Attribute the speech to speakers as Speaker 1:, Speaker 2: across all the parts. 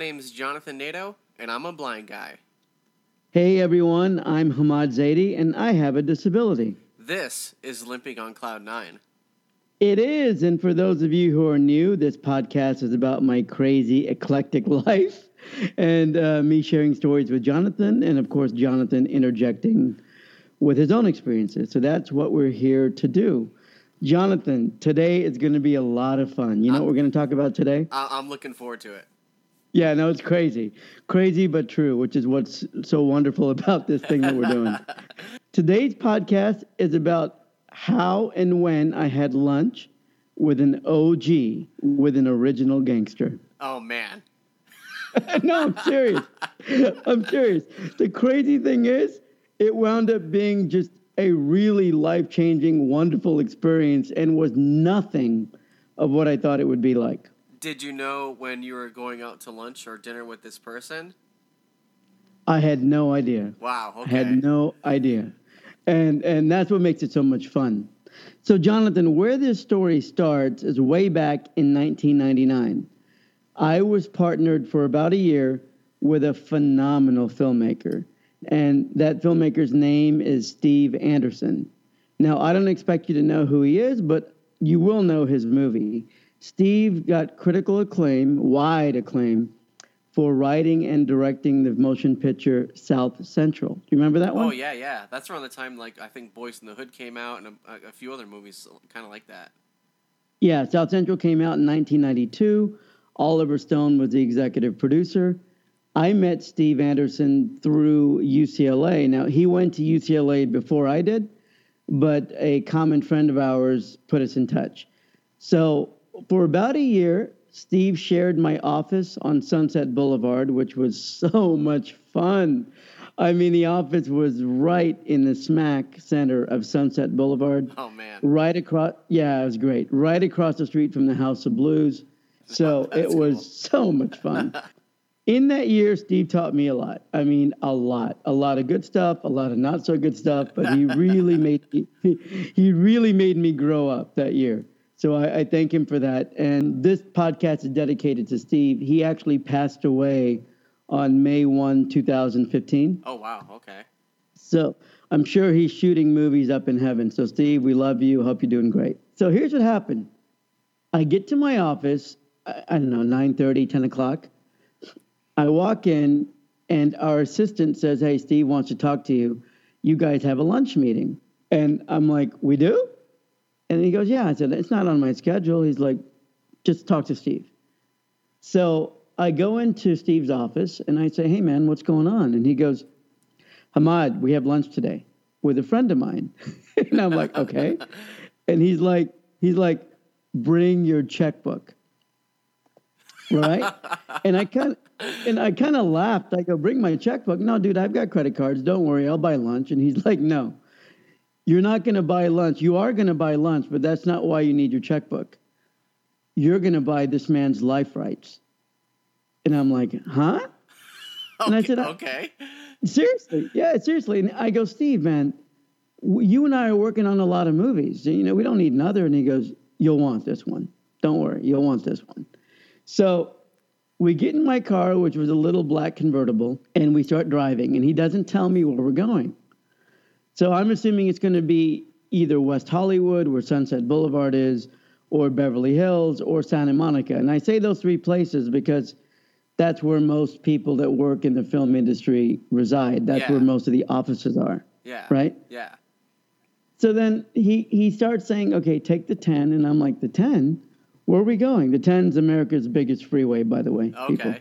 Speaker 1: My name is Jonathan Nato, and I'm a blind guy.
Speaker 2: Hey everyone, I'm Hamad Zaidi, and I have a disability.
Speaker 1: This is Limping on Cloud Nine.
Speaker 2: It is, and for those of you who are new, this podcast is about my crazy, eclectic life and uh, me sharing stories with Jonathan, and of course, Jonathan interjecting with his own experiences. So that's what we're here to do. Jonathan, today is going to be a lot of fun. You know what we're going to talk about today?
Speaker 1: I- I'm looking forward to it.
Speaker 2: Yeah, no, it's crazy. Crazy but true, which is what's so wonderful about this thing that we're doing. Today's podcast is about how and when I had lunch with an OG, with an original gangster.
Speaker 1: Oh man.
Speaker 2: no, I'm serious. I'm serious. The crazy thing is, it wound up being just a really life changing, wonderful experience and was nothing of what I thought it would be like.
Speaker 1: Did you know when you were going out to lunch or dinner with this person?
Speaker 2: I had no idea.
Speaker 1: Wow.
Speaker 2: I
Speaker 1: Okay.
Speaker 2: had no idea. And and that's what makes it so much fun. So Jonathan, where this story starts is way back in 1999. I was partnered for about a year with a phenomenal filmmaker. And that filmmaker's name is Steve Anderson. Now, I don't expect you to know who he is, but you will know his movie. Steve got critical acclaim, wide acclaim, for writing and directing the motion picture South Central. Do you remember that one?
Speaker 1: Oh yeah, yeah. That's around the time like I think Boys in the Hood came out and a, a few other movies kind of like that.
Speaker 2: Yeah, South Central came out in 1992. Oliver Stone was the executive producer. I met Steve Anderson through UCLA. Now, he went to UCLA before I did, but a common friend of ours put us in touch. So, for about a year, Steve shared my office on Sunset Boulevard, which was so much fun. I mean, the office was right in the smack center of Sunset Boulevard.
Speaker 1: Oh man.
Speaker 2: right across yeah it was great. Right across the street from the house of blues. So it was
Speaker 1: cool.
Speaker 2: so much fun. In that year steve taught me a lot. I mean a lot. A lot of good stuff a lot of not so good stuff but he really made me he, he really made me grow up that year so I, I thank him for that and this podcast is dedicated to steve he actually passed away on may 1 2015
Speaker 1: Oh wow. Okay.
Speaker 2: so I'm sure he's shooting movies up in heaven. So Steve, we love you. Hope you're doing great. So here's what happened. I get to my office, I, I don't know, 9:30, 10 o'clock. I walk in and our assistant says, Hey, Steve wants to talk to you. You guys have a lunch meeting. And I'm like, We do? And he goes, Yeah. I said, It's not on my schedule. He's like, Just talk to Steve. So I go into Steve's office and I say, Hey man, what's going on? And he goes, Hamad, we have lunch today with a friend of mine. and I'm like, okay. And he's like, he's like, bring your checkbook. Right? and I kind and I kind of laughed. I go, bring my checkbook. No, dude, I've got credit cards. Don't worry, I'll buy lunch. And he's like, no, you're not gonna buy lunch. You are gonna buy lunch, but that's not why you need your checkbook. You're gonna buy this man's life rights. And I'm like, huh? And I said,
Speaker 1: okay.
Speaker 2: Seriously, yeah, seriously. And I go, Steve, man, you and I are working on a lot of movies. You know, we don't need another. And he goes, You'll want this one. Don't worry, you'll want this one. So we get in my car, which was a little black convertible, and we start driving. And he doesn't tell me where we're going. So I'm assuming it's going to be either West Hollywood, where Sunset Boulevard is, or Beverly Hills, or Santa Monica. And I say those three places because that's where most people that work in the film industry reside. That's
Speaker 1: Yeah.
Speaker 2: where most of the offices are,
Speaker 1: Yeah.
Speaker 2: right?
Speaker 1: Yeah.
Speaker 2: So then he he starts saying, "Okay, take the 10." And I'm like, "The 10? Where are we going?" The 10's America's biggest freeway, by the way. people.
Speaker 1: Okay.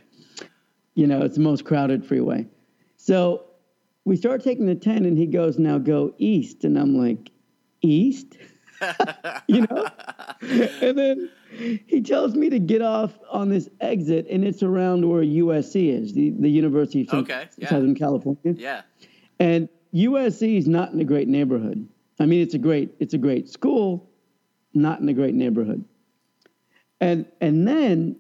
Speaker 2: You know, it's the most crowded freeway. So we start taking the 10 and he goes, "Now go east." And I'm like, "East?" you know? and then he tells me to get off on this exit, and it's around where USC is, the, the University of
Speaker 1: Okay, yeah.
Speaker 2: Southern California.
Speaker 1: yeah.
Speaker 2: And USC is not in a great neighborhood. I mean, it's a great it's a great school, not in a great neighborhood. And and then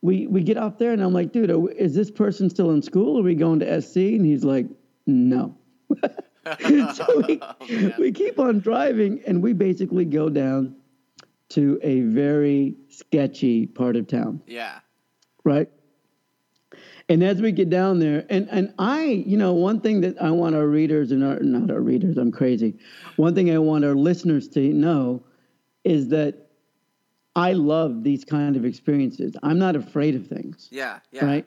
Speaker 2: we we get off there, and I'm like, dude, are is this person still in school? Are we going to SC? And he's like, no. so we,
Speaker 1: Oh,
Speaker 2: we keep on driving, and we basically go down to a very sketchy part of town,
Speaker 1: Yeah.
Speaker 2: right? And as we get down there, and, and I, you know, one thing that I want our readers and our, not our readers, I'm crazy. One thing I want our listeners to know is that I love these kind of experiences. I'm not afraid of things.
Speaker 1: Yeah, yeah.
Speaker 2: Right.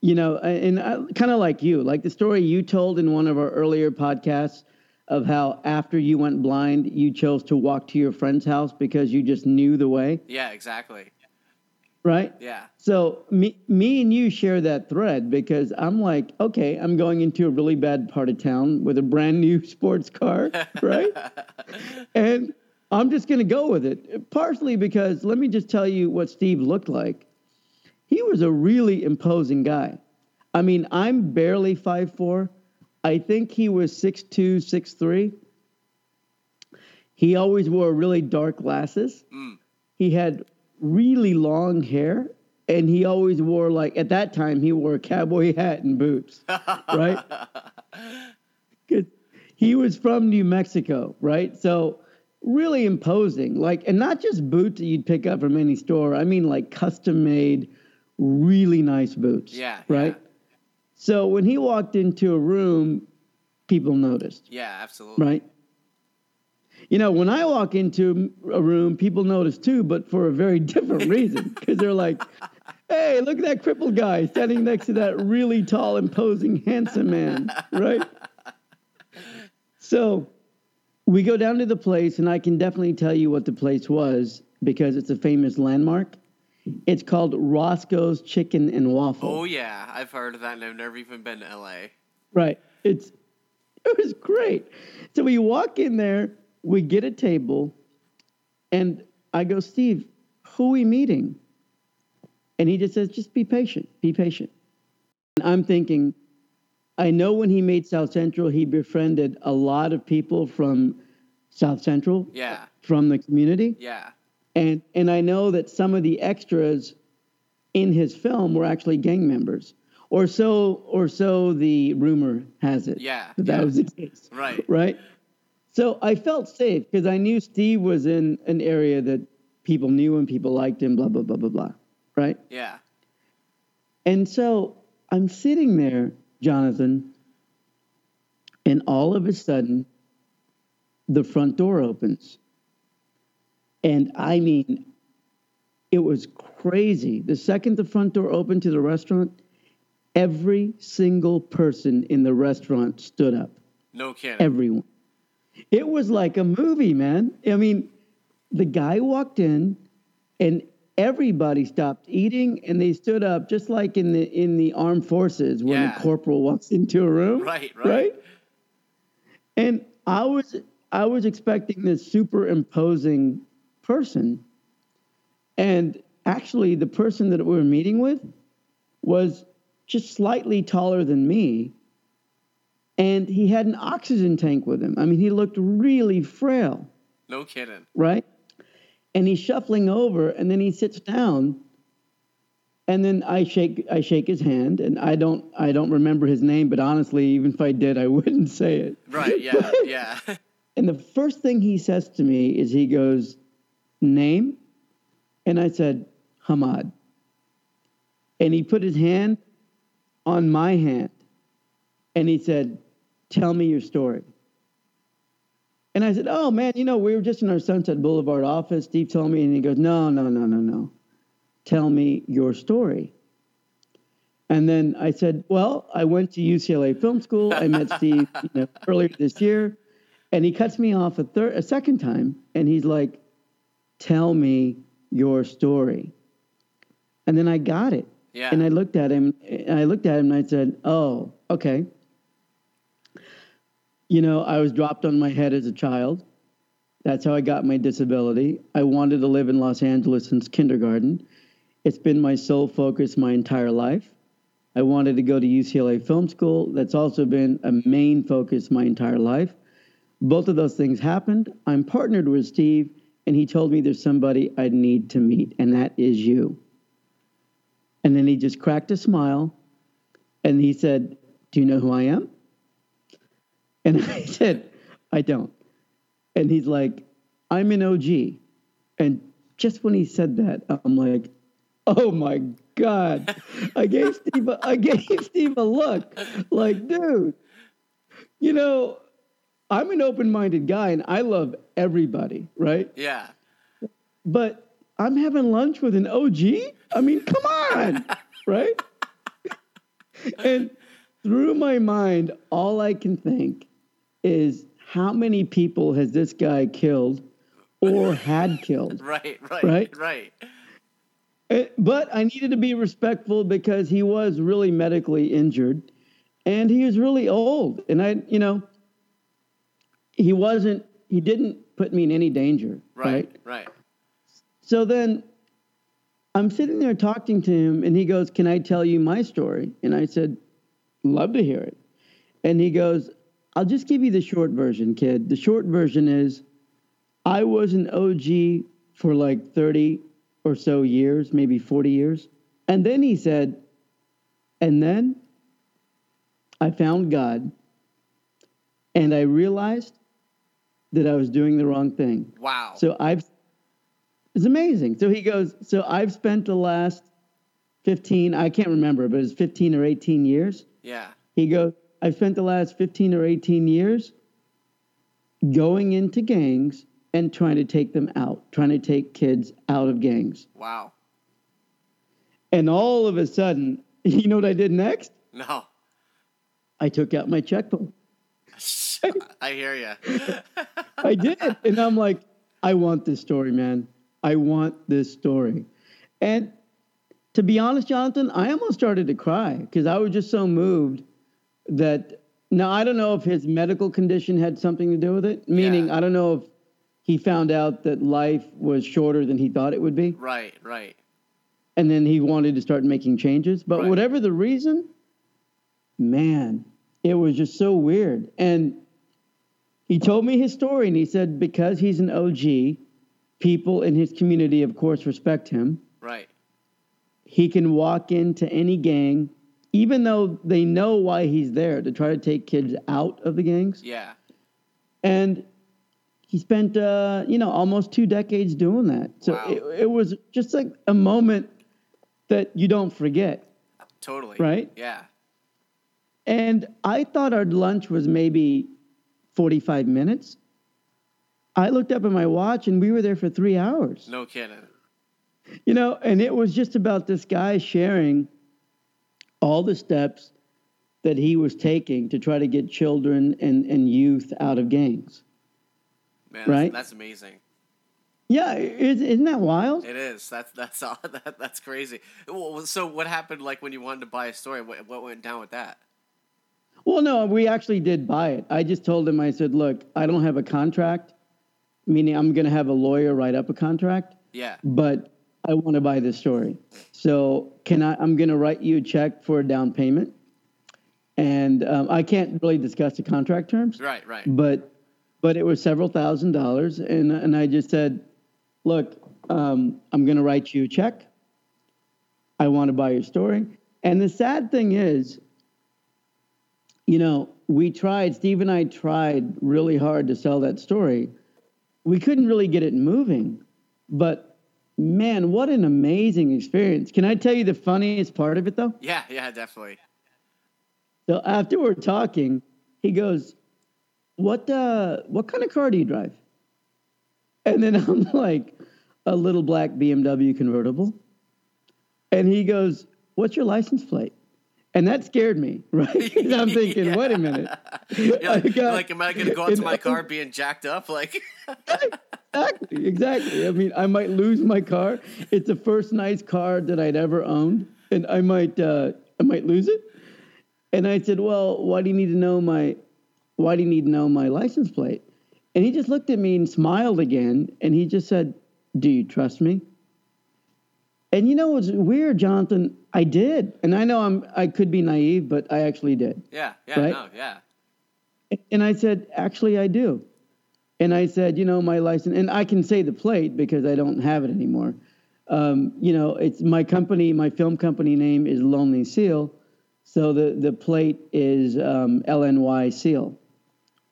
Speaker 2: You know, and kind of like you, like the story you told in one of our earlier podcasts of how after you went blind, you chose to walk to your friend's house because you just knew the way.
Speaker 1: Yeah, exactly.
Speaker 2: Right?
Speaker 1: Yeah.
Speaker 2: So me me and you share that thread because I'm like, okay, I'm going into a really bad part of town with a brand new sports car, right? and I'm just going to go with it. Partially because let me just tell you what Steve looked like. He was a really imposing guy. I mean, I'm barely five four. I think he was six two, six three. He always wore really dark glasses.
Speaker 1: Mm.
Speaker 2: He had really long hair, and he always wore like at that time he wore a cowboy hat and boots, right? he was from New Mexico, right? So really imposing, like, and not just boots that you'd pick up from any store. I mean, like custom made, really nice boots.
Speaker 1: Yeah.
Speaker 2: Right.
Speaker 1: Yeah.
Speaker 2: So when he walked into a room, people noticed.
Speaker 1: Yeah, absolutely.
Speaker 2: Right. You know, when I walk into a room, people notice too, but for a very different reason. Because they're like, hey, look at that crippled guy standing next to that really tall, imposing, handsome man. Right. So we go down to the place, and I can definitely tell you what the place was because it's a famous landmark. It's called Roscoe's Chicken and Waffle.
Speaker 1: Oh yeah, I've heard of that, and I've never even been to LA.
Speaker 2: Right. It's it was great. So we walk in there, we get a table, and I go, Steve, who are we meeting? And he just says, just be patient, be patient. And I'm thinking, I know when he made South Central, he befriended a lot of people from South Central.
Speaker 1: Yeah.
Speaker 2: From the community.
Speaker 1: Yeah.
Speaker 2: And and I know that some of the extras in his film were actually gang members. Or so or so the rumor has it.
Speaker 1: Yeah.
Speaker 2: That, that
Speaker 1: yeah.
Speaker 2: was the case.
Speaker 1: Right.
Speaker 2: Right. So I felt safe because I knew Steve was in an area that people knew and people liked him, blah, blah, blah, blah, blah. Right?
Speaker 1: Yeah.
Speaker 2: And so I'm sitting there Jonathan, and all of a sudden, the front door opens. And I mean, it was crazy. The second the front door opened to the restaurant, every single person in the restaurant stood up.
Speaker 1: No kidding.
Speaker 2: Everyone. It was like a movie, man. I mean, the guy walked in and everybody stopped eating and they stood up just like in the in the armed forces when
Speaker 1: Yeah.
Speaker 2: the corporal walks into a room
Speaker 1: Right, right.
Speaker 2: right and i was i was expecting this superimposing person and actually the person that we were meeting with was just slightly taller than me and he had an oxygen tank with him i mean he looked really frail
Speaker 1: No kidding.
Speaker 2: right? And he's shuffling over, and then he sits down, and then I shake I shake his hand, and I don't I don't remember his name, but honestly, even if I did, I wouldn't say it.
Speaker 1: Right. Yeah. yeah.
Speaker 2: And the first thing he says to me is he goes, "Name," and I said, "Hamad." And he put his hand on my hand, and he said, "Tell me your story." And I said, "Oh man, you know, we were just in our Sunset Boulevard office." Steve told me, and he goes, "No, no, no, no, no. Tell me your story." And then I said, "Well, I went to UCLA Film School. I met Steve you know, earlier this year." And he cuts me off a third, a second time, and he's like, "Tell me your story." And then I got it,
Speaker 1: Yeah.
Speaker 2: and I looked at him, and I looked at him, and I said, "Oh, okay." You know, I was dropped on my head as a child. That's how I got my disability. I wanted to live in Los Angeles since kindergarten. It's been my sole focus my entire life. I wanted to go to UCLA Film School. That's also been a main focus my entire life. Both of those things happened. I'm partnered with Steve, and he told me there's somebody I need to meet, and that is you. And then he just cracked a smile and he said, Do you know who I am? And I said, I don't. And he's like, I'm an OG. And just when he said that, I'm like, oh my God. I gave Steve a, I gave Steve a look like, dude, you know, I'm an open-minded guy and I love everybody, right?
Speaker 1: Yeah.
Speaker 2: But I'm having lunch with an OG? I mean, come on, right? and through my mind, all I can think is how many people has this guy killed or had killed?
Speaker 1: Right, right,
Speaker 2: Right?
Speaker 1: right.
Speaker 2: Uh, But I needed to be respectful because he was really medically injured and he was really old. And I, you know, he wasn't, he didn't put me in any danger.
Speaker 1: Right, right.
Speaker 2: So then I'm sitting there talking to him, and he goes, Can I tell you my story? And I said, Love to hear it. And he goes, I'll just give you the short version, kid. The short version is I was an OG for like 30 or so years, maybe 40 years. And then he said, And then I found God, and I realized that I was doing the wrong thing.
Speaker 1: Wow.
Speaker 2: So I've it's amazing. So he goes, so I've spent the last 15, I can't remember, but it's 15 or 18 years.
Speaker 1: yeah.
Speaker 2: He goes, I've spent the last 15 or 18 years going into gangs and trying to take them out, trying to take kids out of gangs.
Speaker 1: Wow.
Speaker 2: And all of a sudden, you know what I did next?
Speaker 1: No.
Speaker 2: I took out my checkbook.
Speaker 1: I hear you.
Speaker 2: I did. And I'm like, I want this story, man. I want this story. And to be honest, Jonathan, I almost started to cry because I was just so moved that now I don't know if his medical condition had something to do with it, meaning
Speaker 1: Yeah.
Speaker 2: I don't know if he found out that life was shorter than he thought it would be
Speaker 1: right, right.
Speaker 2: and then he wanted to start making changes. But
Speaker 1: Right.
Speaker 2: whatever the reason, man, it was just so weird. And he told me his story, and he said because he's an OG, people in his community, of course, respect him.
Speaker 1: Right.
Speaker 2: He can walk into any gang, even though they know why he's there to try to take kids out of the gangs.
Speaker 1: Yeah.
Speaker 2: And he spent, uh, you know, almost two decades doing that. So
Speaker 1: Wow.
Speaker 2: it, it was just like a moment that you don't forget.
Speaker 1: Totally.
Speaker 2: Right?
Speaker 1: Yeah.
Speaker 2: And I thought our lunch was maybe 45 minutes. I looked up at my watch and we were there for three hours.
Speaker 1: No kidding.
Speaker 2: You know, and it was just about this guy sharing all the steps that he was taking to try to get children and, and youth out of gangs.
Speaker 1: Man,
Speaker 2: Right?
Speaker 1: that's, that's amazing.
Speaker 2: Yeah, is, isn't that wild?
Speaker 1: It is. That's that's that's crazy. Well, so what happened? Like when you wanted to buy a story, what, what went down with that?
Speaker 2: Well, no, we actually did buy it. I just told him, I said, look, I don't have a contract, meaning I'm going to have a lawyer write up a contract.
Speaker 1: Yeah.
Speaker 2: but I want to buy this story. So can I? I'm going to write you a check for a down payment, and um, I can't really discuss the contract terms,
Speaker 1: Right. Right.
Speaker 2: but but it was several thousand dollars, and and I just said, look, um, I'm going to write you a check. I want to buy your story, and the sad thing is, you know, we tried. Steve and I tried really hard to sell that story. We couldn't really get it moving, but man, what an amazing experience! Can I tell you the funniest part of it though?
Speaker 1: Yeah. Yeah. Definitely.
Speaker 2: So after we're talking, he goes, "What uh, what kind of car do you drive?" And then I'm like, "A little black BMW convertible." And he goes, "What's your license plate?" And that scared me, right? I'm thinking,
Speaker 1: Yeah.
Speaker 2: "Wait a minute."
Speaker 1: Like,
Speaker 2: got-
Speaker 1: like, am I going to go out to my car being jacked up? Like,
Speaker 2: exactly, exactly. I mean, I might lose my car. It's the first nice car that I'd ever owned, and I might, uh, I might lose it. And I said, "Well, why do you need to know my, why do you need to know my license plate?" And he just looked at me and smiled again, and he just said, "Do you trust me?" And you know what's weird, Jonathan? I did, and I know I'm, I could be naive, but I actually did.
Speaker 1: yeah. Yeah.
Speaker 2: Right?
Speaker 1: No. Yeah.
Speaker 2: And I said, actually, I do. And I said, you know, my license, and I can say the plate because I don't have it anymore. Um, you know, it's my company, my film company name is Lonely Seal. So the, the plate is um, LNY Seal,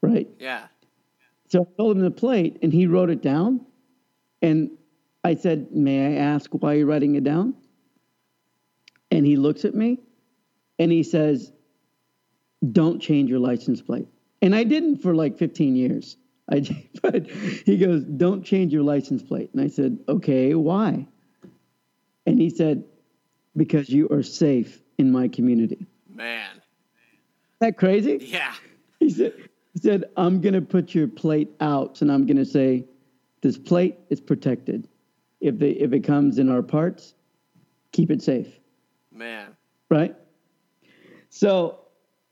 Speaker 2: right?
Speaker 1: Yeah.
Speaker 2: So I told him the plate, and he wrote it down. And I said, may I ask why you're writing it down? and he looks at me and he says, Don't change your license plate. And I didn't for like 15 years. I, but he goes, Don't change your license plate. And I said, Okay, why? And he said, Because you are safe in my community.
Speaker 1: Man.
Speaker 2: Isn't that crazy?
Speaker 1: Yeah.
Speaker 2: He said, he said, I'm going to put your plate out and I'm going to say, this plate is protected. If, they, if it comes in our parts, keep it safe.
Speaker 1: Man.
Speaker 2: Right? So,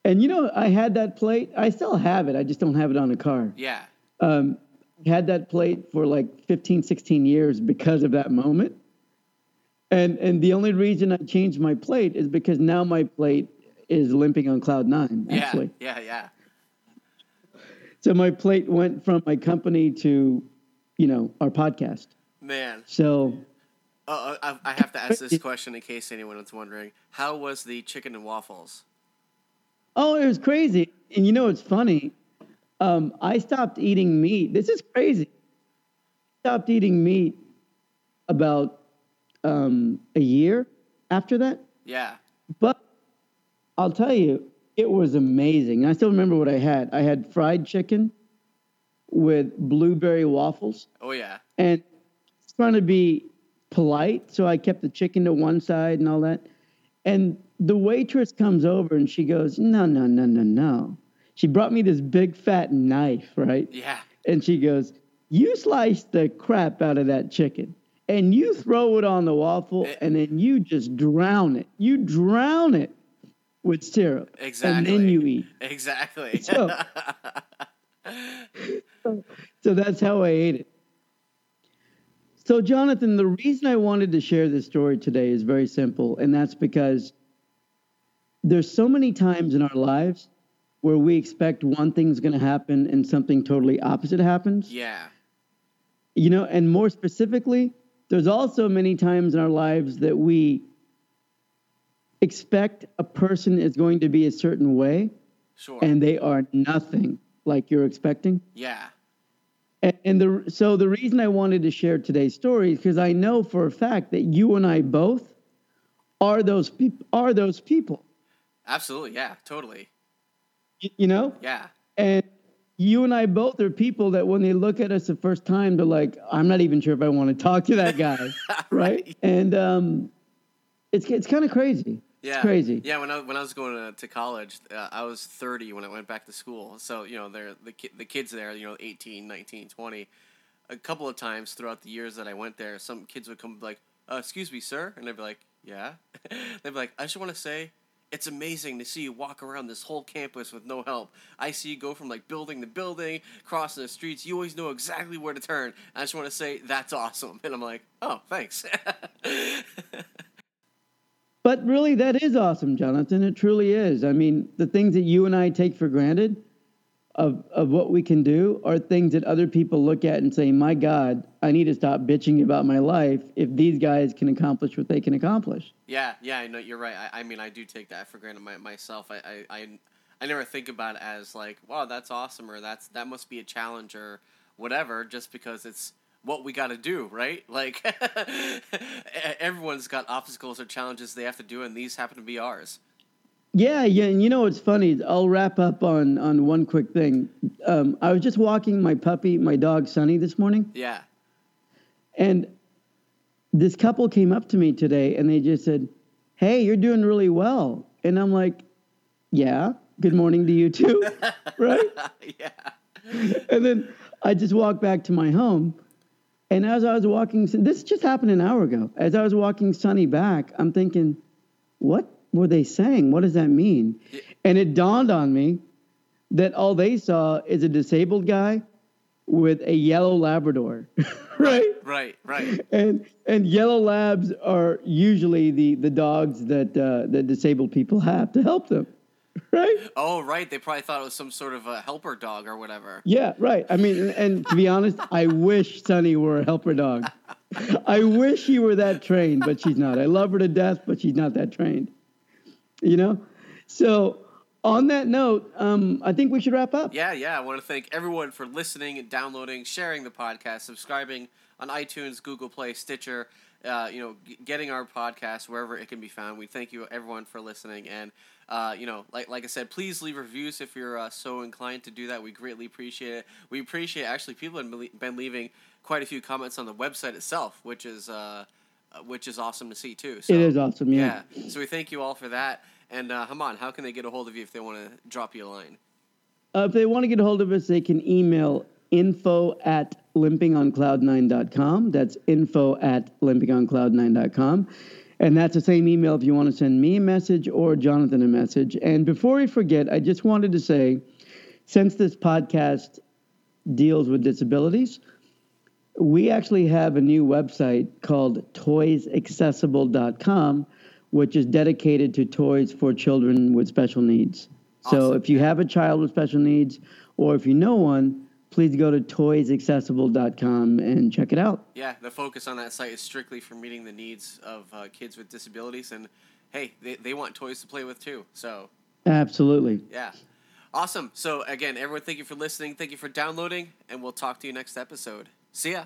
Speaker 2: and you know, I had that plate. I still have it. I just don't have it on a car.
Speaker 1: Yeah.
Speaker 2: Um, had that plate for like 15, 16 years because of that moment. And, and the only reason I changed my plate is because now my plate is limping on cloud nine, actually.
Speaker 1: Yeah. Yeah. Yeah.
Speaker 2: So my plate went from my company to, you know, our podcast.
Speaker 1: Man.
Speaker 2: So
Speaker 1: Uh, I, I have to ask this question in case anyone was wondering. How was the chicken and waffles?
Speaker 2: Oh, it was crazy. And you know, it's funny. Um, I stopped eating meat. This is crazy. Stopped eating meat about um, a year after that.
Speaker 1: Yeah.
Speaker 2: But I'll tell you, it was amazing. I still remember what I had. I had fried chicken with blueberry waffles.
Speaker 1: Oh yeah.
Speaker 2: and trying to be polite, so I kept the chicken to one side and all that. And the waitress comes over and she goes, "No, no, no, no, no." She brought me this big fat knife, right?
Speaker 1: Yeah.
Speaker 2: And she goes, "You slice the crap out of that chicken." And you throw it on the waffle,
Speaker 1: Eh.
Speaker 2: and then you just drown it. You drown it with syrup,
Speaker 1: Exactly.
Speaker 2: and then you eat.
Speaker 1: Exactly.
Speaker 2: So- So that's how I ate it. So, Jonathan, the reason I wanted to share this story today is very simple, and that's because there's so many times in our lives where we expect one thing's going to happen and something totally opposite happens.
Speaker 1: yeah.
Speaker 2: You know, and more specifically, there's also many times in our lives that we expect a person is going to be a certain way
Speaker 1: Sure.
Speaker 2: and they are nothing like you're expecting.
Speaker 1: yeah.
Speaker 2: And, and the so the reason I wanted to share today's story is because I know for a fact that you and I both are those people. Are those people?
Speaker 1: Absolutely. Yeah. Totally.
Speaker 2: Y- You know,
Speaker 1: Yeah.
Speaker 2: and you and I both are people that when they look at us the first time, they're like, "I'm not even sure if I want to talk to that guy," right? And um, it's it's kind of crazy.
Speaker 1: Yeah.
Speaker 2: It's crazy.
Speaker 1: Yeah, when I when I was going to, to college, uh, I was 30 when I went back to school. So, you know, they're the ki- the kids there, you know, 18, 19, 20. A couple of times throughout the years that I went there, some kids would come like, uh, "Excuse me, sir." And they'd be like, "Yeah." they'd be like, "I just want to say it's amazing to see you walk around this whole campus with no help. I see you go from like building to building, crossing the streets. You always know exactly where to turn. I just want to say that's awesome." And I'm like, "Oh, thanks."
Speaker 2: But really, that is awesome, Jonathan. It truly is. I mean, the things that you and I take for granted of, of what we can do are things that other people look at and say, my God, I need to stop bitching about my life if these guys can accomplish what they can accomplish.
Speaker 1: Yeah, yeah, I know you're right. I, I mean, I do take that for granted my, myself. I, I, I, I never think about it as like, wow, that's awesome, or that's that must be a challenge, or whatever, just because it's what we got to do, right? Like, everyone's got obstacles or challenges they have to do, and these happen to be ours.
Speaker 2: Yeah, yeah, and you know what's funny? I'll wrap up on on one quick thing. Um, I was just walking my puppy, my dog Sunny, this morning,
Speaker 1: Yeah,
Speaker 2: and this couple came up to me today, and they just said, "Hey, you're doing really well," and I'm like, "Yeah, good morning to you too," right?
Speaker 1: yeah,
Speaker 2: and then I just walked back to my home. And as I was walking, this just happened an hour ago. As I was walking Sunny back, I'm thinking, what were they saying? What does that mean? And it dawned on me that all they saw is a disabled guy with a yellow Labrador, right?
Speaker 1: right, right.
Speaker 2: And and yellow labs are usually the the dogs that uh, that disabled people have to help them, right?
Speaker 1: Oh, right. They probably thought it was some sort of a helper dog or whatever.
Speaker 2: Yeah, right. I mean, and, and to be honest, I wish Sunny were a helper dog. I wish she were that trained, but she's not. I love her to death, but she's not that trained. You know? So, on that note, um, I think we should wrap up.
Speaker 1: Yeah, yeah. I want to thank everyone for listening and downloading, sharing the podcast, subscribing on iTunes, Google Play, Stitcher. Uh, you know, g- getting our podcast wherever it can be found. We thank you everyone for listening, and uh, you know, like like I said, please leave reviews if you're uh, so inclined to do that. We greatly appreciate it. We appreciate actually people have been- leaving quite a few comments on the website itself, which is uh, uh, which is awesome to see too. So,
Speaker 2: it is awesome. Yeah.
Speaker 1: yeah. So we thank you all for that. And uh, Hamad, how can they get a hold of you if they want to drop you a line?
Speaker 2: Uh, if they want to get a hold of us, they can email info at limpingoncloud9.com. That's info at limpingoncloud9.com. And that's the same email if you want to send me a message or Jonathan a message. And before we forget, I just wanted to say since this podcast deals with disabilities, we actually have a new website called toysaccessible.com, which is dedicated to toys for children with special needs. So if you have a child with special needs, or if you know one, please go to toysaccessible.com and check it out.
Speaker 1: Yeah, the focus on that site is strictly for meeting the needs of uh, kids with disabilities. And hey, they, they want toys to play with too. So
Speaker 2: Absolutely.
Speaker 1: yeah. Awesome. So again, everyone, thank you for listening. Thank you for downloading. And we'll talk to you next episode. See ya.